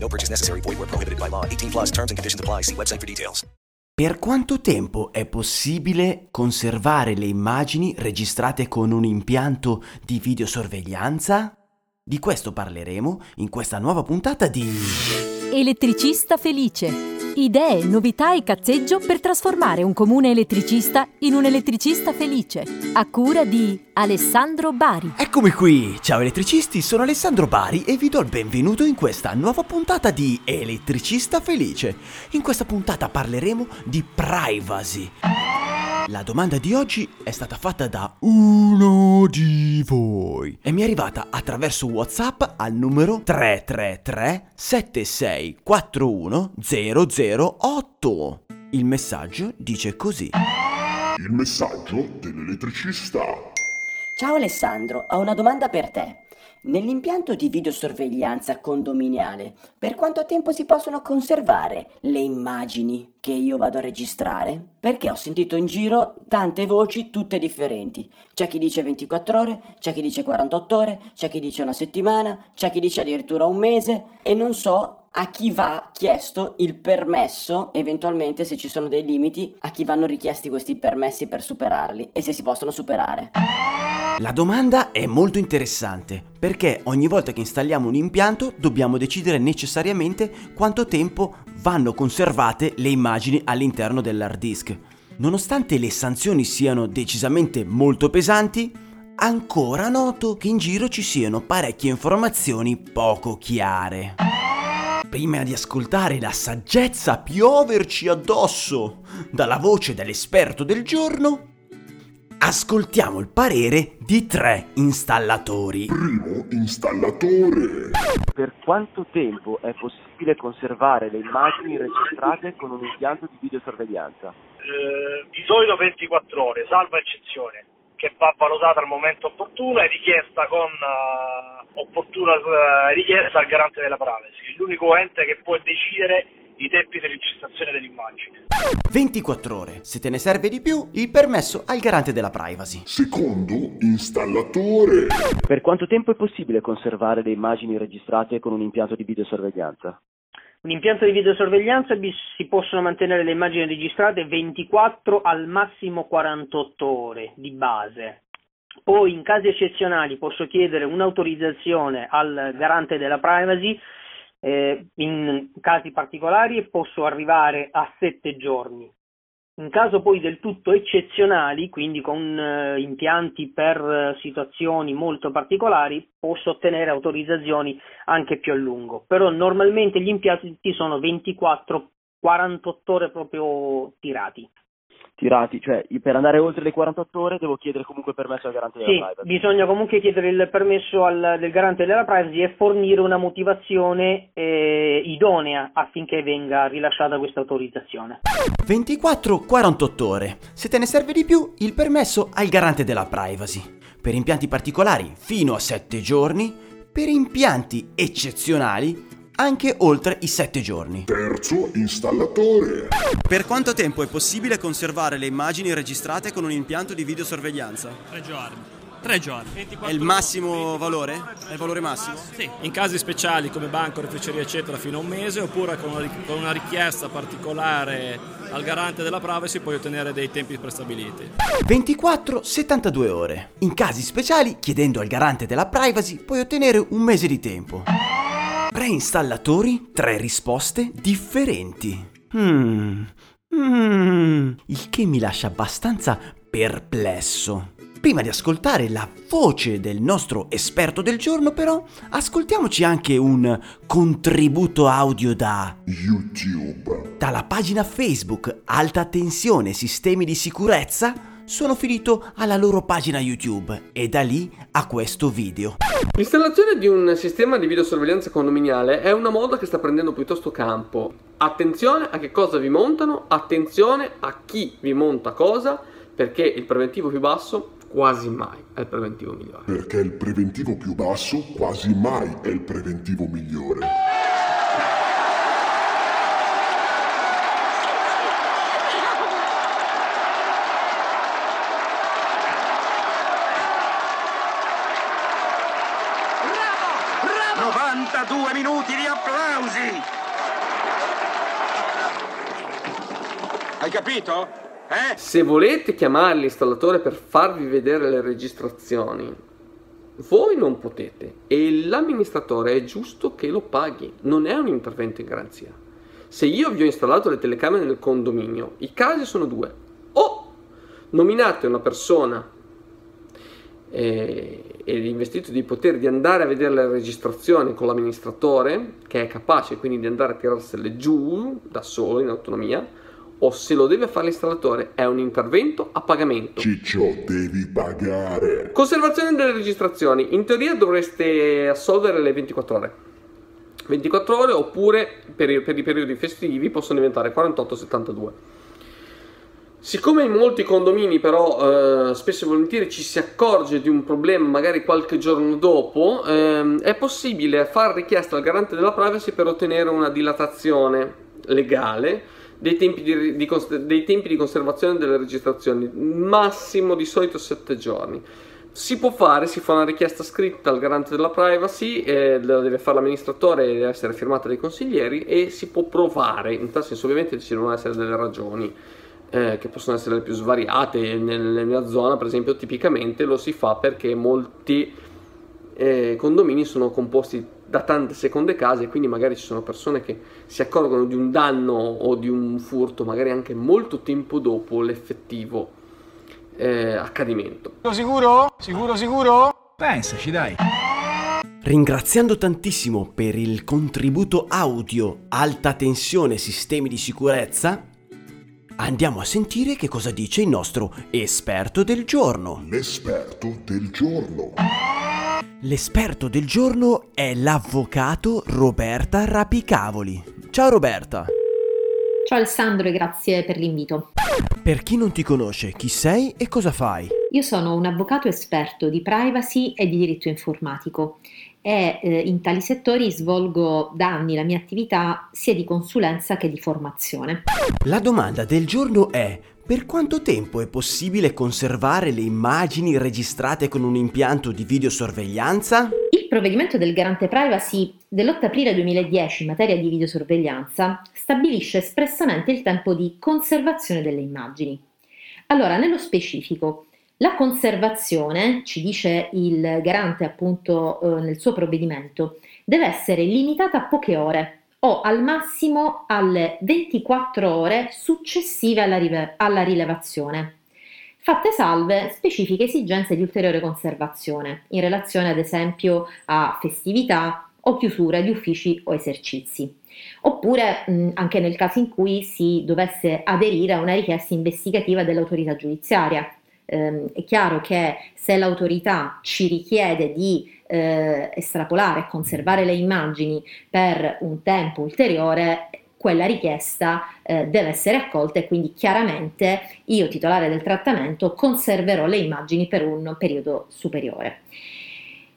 No purchase necessary. Void where prohibited by law. 18 plus terms and conditions apply. See website for details. Per quanto tempo è possibile conservare le immagini registrate con un impianto di videosorveglianza? Di questo parleremo in questa nuova puntata di... Elettricista felice. Idee, novità e cazzeggio per trasformare un comune elettricista in un elettricista felice. A cura di Alessandro Bari. Eccomi qui! Ciao elettricisti, sono Alessandro Bari e vi do il benvenuto in questa nuova puntata di Elettricista Felice. In questa puntata parleremo di privacy. La domanda di oggi è stata fatta da uno di voi e mi è arrivata attraverso WhatsApp al numero 333 7641 008. Il messaggio dice così. Il messaggio dell'elettricista. Ciao Alessandro, ho una domanda per te. Nell'impianto di videosorveglianza condominiale, per quanto tempo si possono conservare le immagini che io vado a registrare? Perché ho sentito in giro tante voci, tutte differenti. C'è chi dice 24 ore, c'è chi dice 48 ore, c'è chi dice una settimana, c'è chi dice addirittura un mese e non so a chi va chiesto il permesso, eventualmente se ci sono dei limiti, a chi vanno richiesti questi permessi per superarli e se si possono superare. La domanda è molto interessante perché ogni volta che installiamo un impianto dobbiamo decidere necessariamente quanto tempo vanno conservate le immagini all'interno dell'hard disk. Nonostante le sanzioni siano decisamente molto pesanti, ancora noto che in giro ci siano parecchie informazioni poco chiare. Prima di ascoltare la saggezza pioverci addosso dalla voce dell'esperto del giorno, ascoltiamo il parere di tre installatori. Primo installatore. Per quanto tempo è possibile conservare le immagini registrate con un impianto di videosorveglianza? Eh, di solito 24 ore, salva eccezione, che va valutata al momento opportuno e richiesta con uh, opportuna uh, richiesta al garante della privacy, l'unico ente che può decidere i tempi di registrazione dell'immagine. 24 ore. Se te ne serve di più, il permesso al garante della privacy. Secondo installatore. Per quanto tempo è possibile conservare le immagini registrate con un impianto di videosorveglianza? Un impianto di videosorveglianza si possono mantenere le immagini registrate 24 al massimo 48 ore di base. Poi in casi eccezionali posso chiedere un'autorizzazione al garante della privacy eh, in casi particolari posso arrivare a 7 giorni. In caso poi del tutto eccezionali, quindi con eh, impianti per eh, situazioni molto particolari, posso ottenere autorizzazioni anche più a lungo. Però normalmente gli impianti sono 24-48 ore proprio tirati tirati, cioè per andare oltre le 48 ore devo chiedere comunque permesso al garante sì, della privacy. bisogna comunque chiedere il permesso al, del garante della privacy e fornire una motivazione eh, idonea affinché venga rilasciata questa autorizzazione. 24-48 ore. Se te ne serve di più, il permesso al garante della privacy. Per impianti particolari fino a 7 giorni, per impianti eccezionali anche oltre i 7 giorni. Terzo installatore. Per quanto tempo è possibile conservare le immagini registrate con un impianto di videosorveglianza? Tre giorni. Tre giorni. È il massimo valore? È il valore massimo? Sì, in casi speciali come banco, refrigeria eccetera fino a un mese oppure con una, con una richiesta particolare al garante della privacy puoi ottenere dei tempi prestabiliti. 24-72 ore. In casi speciali, chiedendo al garante della privacy, puoi ottenere un mese di tempo. Preinstallatori, tre risposte differenti. Hmm. Hmm. Il che mi lascia abbastanza perplesso. Prima di ascoltare la voce del nostro esperto del giorno, però, ascoltiamoci anche un contributo audio da YouTube. Dalla pagina Facebook Alta Tensione Sistemi di Sicurezza sono finito alla loro pagina YouTube e da lì a questo video. L'installazione di un sistema di videosorveglianza condominiale è una moda che sta prendendo piuttosto campo. Attenzione a che cosa vi montano, attenzione a chi vi monta cosa, perché il preventivo più basso quasi mai è il preventivo migliore. Perché il preventivo più basso quasi mai è il preventivo migliore. Bravo! 92 minuti di applausi! Hai capito? Eh? Se volete chiamare l'installatore per farvi vedere le registrazioni, voi non potete e l'amministratore è giusto che lo paghi, non è un intervento in garanzia. Se io vi ho installato le telecamere nel condominio, i casi sono due. O nominate una persona e, e investito di potere di andare a vedere le registrazioni con l'amministratore, che è capace quindi di andare a tirarsele giù da solo in autonomia, o se lo deve fare l'installatore è un intervento a pagamento. Ciccio, devi pagare. Conservazione delle registrazioni. In teoria dovreste assolvere le 24 ore. 24 ore oppure per i, per i periodi festivi possono diventare 48-72. Siccome in molti condomini però eh, spesso e volentieri ci si accorge di un problema magari qualche giorno dopo, ehm, è possibile fare richiesta al garante della privacy per ottenere una dilatazione legale dei tempi di, di, dei tempi di conservazione delle registrazioni, massimo di solito 7 giorni. Si può fare, si fa una richiesta scritta al garante della privacy, eh, deve fare l'amministratore e deve essere firmata dai consiglieri e si può provare, in tal senso ovviamente ci devono essere delle ragioni eh, che possono essere le più svariate, nella mia zona per esempio tipicamente lo si fa perché molti eh, condomini sono composti da tante seconde case e quindi magari ci sono persone che si accorgono di un danno o di un furto magari anche molto tempo dopo l'effettivo eh, accadimento. Sicuro? Sicuro, sicuro? Pensaci, dai. Ringraziando tantissimo per il contributo audio alta tensione sistemi di sicurezza, andiamo a sentire che cosa dice il nostro esperto del giorno. L'esperto del giorno. L'esperto del giorno è l'avvocato Roberta Rapicavoli. Ciao Roberta. Ciao Alessandro e grazie per l'invito. Per chi non ti conosce, chi sei e cosa fai? Io sono un avvocato esperto di privacy e di diritto informatico e eh, in tali settori svolgo da anni la mia attività sia di consulenza che di formazione. La domanda del giorno è per quanto tempo è possibile conservare le immagini registrate con un impianto di videosorveglianza? Il provvedimento del garante privacy dell'8 aprile 2010 in materia di videosorveglianza stabilisce espressamente il tempo di conservazione delle immagini. Allora, nello specifico, la conservazione, ci dice il garante appunto eh, nel suo provvedimento, deve essere limitata a poche ore o al massimo alle 24 ore successive alla, rive- alla rilevazione, fatte salve specifiche esigenze di ulteriore conservazione in relazione ad esempio a festività o chiusura di uffici o esercizi. Oppure mh, anche nel caso in cui si dovesse aderire a una richiesta investigativa dell'autorità giudiziaria. Ehm, è chiaro che se l'autorità ci richiede di eh, estrapolare e conservare le immagini per un tempo ulteriore, quella richiesta eh, deve essere accolta e quindi chiaramente io, titolare del trattamento, conserverò le immagini per un periodo superiore.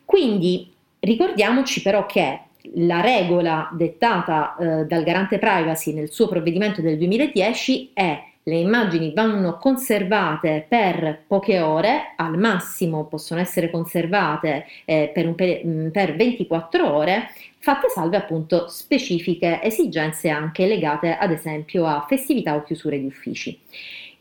Quindi ricordiamoci però che la regola dettata eh, dal garante privacy nel suo provvedimento del 2010 è le immagini vanno conservate per poche ore, al massimo possono essere conservate eh, per, per, mm, per 24 ore, fatte salve appunto specifiche esigenze anche legate ad esempio a festività o chiusure di uffici.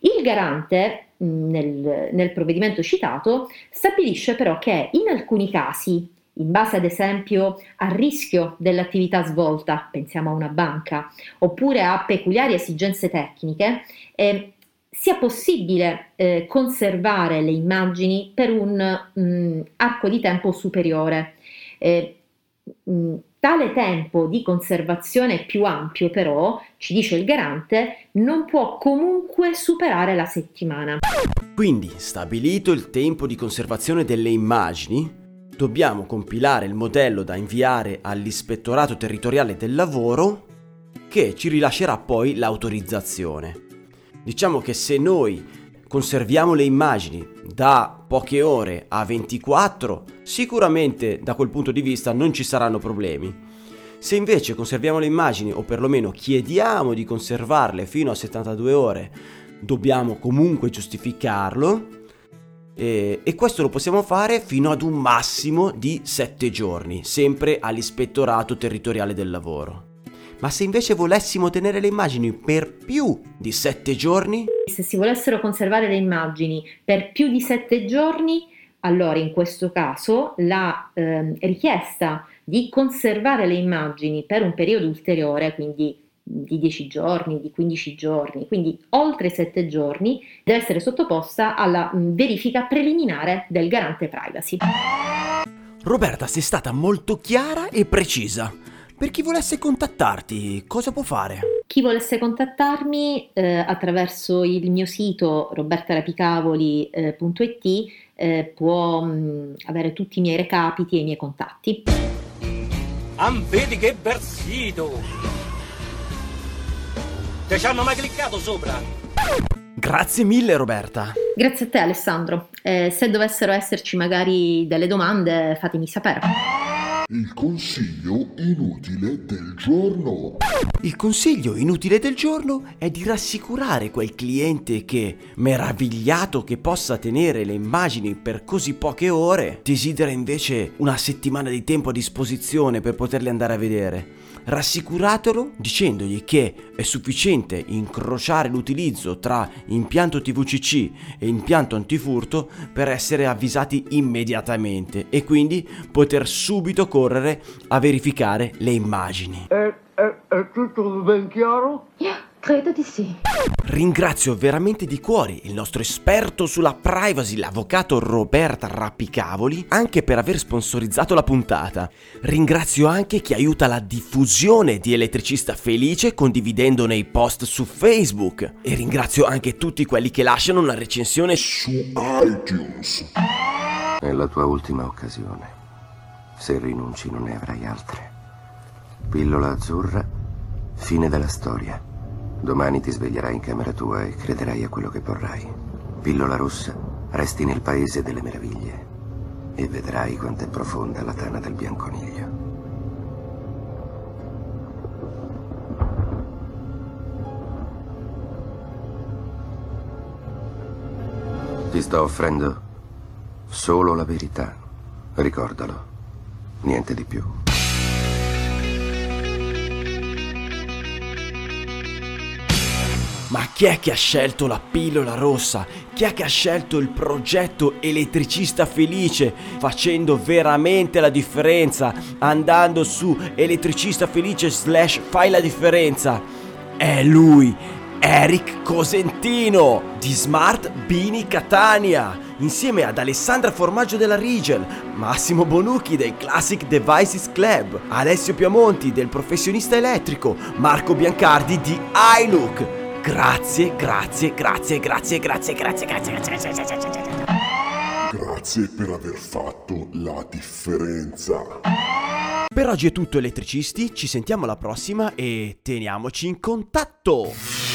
Il garante mm, nel, nel provvedimento citato stabilisce però che in alcuni casi in base ad esempio al rischio dell'attività svolta, pensiamo a una banca, oppure a peculiari esigenze tecniche, eh, sia possibile eh, conservare le immagini per un mh, mm, arco di tempo superiore. Eh, mh, mm, Tale tempo di conservazione più ampio però, ci dice il garante, non può comunque superare la settimana. Quindi, stabilito il tempo di conservazione delle immagini, dobbiamo compilare il modello da inviare all'ispettorato territoriale del lavoro che ci rilascerà poi l'autorizzazione. Diciamo che se noi conserviamo le immagini da poche ore a 24, sicuramente da quel punto di vista non ci saranno problemi. Se invece conserviamo le immagini o perlomeno chiediamo di conservarle fino a 72 ore, dobbiamo comunque giustificarlo e, e, questo lo possiamo fare fino ad un massimo di 7 giorni, sempre all'ispettorato territoriale del lavoro. Ma se invece volessimo tenere le immagini per più di 7 giorni? Se si volessero conservare le immagini per più di 7 giorni, allora in questo caso la eh, richiesta di conservare le immagini per un periodo ulteriore, quindi di 10 giorni, di 15 giorni, quindi oltre 7 giorni, deve essere sottoposta alla verifica preliminare del garante privacy. Roberta, sei stata molto chiara e precisa. Per chi volesse contattarti, cosa può fare? Chi volesse contattarmi eh, attraverso il mio sito robertarapicavoli.it eh, può mh, avere tutti i miei recapiti e i miei contatti. Am vedi che bel sito! Te ci hanno mai cliccato sopra? Grazie mille Roberta. Grazie a te Alessandro. Eh, se dovessero esserci magari delle domande fatemi sapere. Il consiglio inutile del giorno. Il consiglio inutile del giorno è di rassicurare quel cliente che, meravigliato che possa tenere le immagini per così poche ore, desidera invece una settimana di tempo a disposizione per poterle andare a vedere. Rassicuratelo dicendogli che è sufficiente incrociare l'utilizzo tra impianto TVCC e impianto antifurto per essere avvisati immediatamente e quindi poter subito correre a verificare le immagini. È, è, è tutto ben chiaro? Credo di sì. Ringrazio veramente di cuore il nostro esperto sulla privacy, l'avvocato Roberta Rappicavoli, anche per aver sponsorizzato la puntata. Ringrazio anche chi aiuta la diffusione di Elettricista Felice condividendone i post su Facebook. E ringrazio anche tutti quelli che lasciano una recensione su iTunes. È la tua ultima occasione. Se rinunci non ne avrai altre. Pillola azzurra, fine della storia. Domani ti sveglierai in camera tua e crederai a quello che vorrai. Pillola rossa, resti nel paese delle meraviglie e vedrai quanto è profonda la tana del bianconiglio. Ti sto offrendo solo la verità. Ricordalo. Niente di più. Ma chi è che ha scelto la pillola rossa? Chi è che ha scelto il progetto elettricista felice facendo veramente la differenza? Andando su elettricista felice slash fai la differenza. È lui, Eric Cosentino di Smart Bini Catania, insieme ad Alessandra Formaggio della Rigel, Massimo Bonucchi del Classic Devices Club, Alessio Piamonti del Professionista Elettrico, Marco Biancardi di iLook. Grazie, grazie, grazie, grazie, grazie, grazie, grazie, grazie, grazie, grazie, grazie, grazie. Grazie per aver fatto la differenza. Per oggi è tutto elettricisti, ci sentiamo alla prossima e teniamoci in contatto.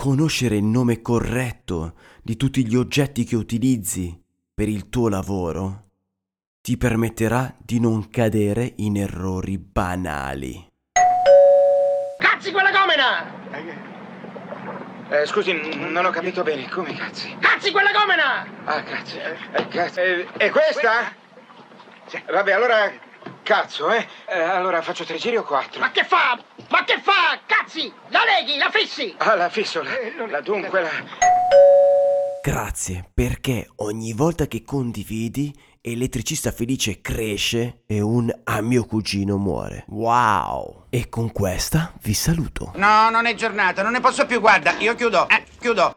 Conoscere il nome corretto di tutti gli oggetti che utilizzi per il tuo lavoro ti permetterà di non cadere in errori banali. Cazzi quella gomena! Eh, scusi, n- non ho capito bene. Come cazzi? Cazzi quella gomena! Ah, cazzi. Eh, cazzi. Eh, e questa? Sì. Vabbè, allora cazzo, eh? eh? Allora faccio tre giri o quattro? Ma che fa? Ma che fa? Cazzi! La leghi, la fissi! Ah, la fisso, la, la dunque, la... Grazie, perché ogni volta che condividi, elettricista felice cresce e un a mio cugino muore. Wow! E con questa vi saluto. No, non è giornata, non ne posso più, guarda, io chiudo, eh, chiudo.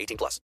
18 plus.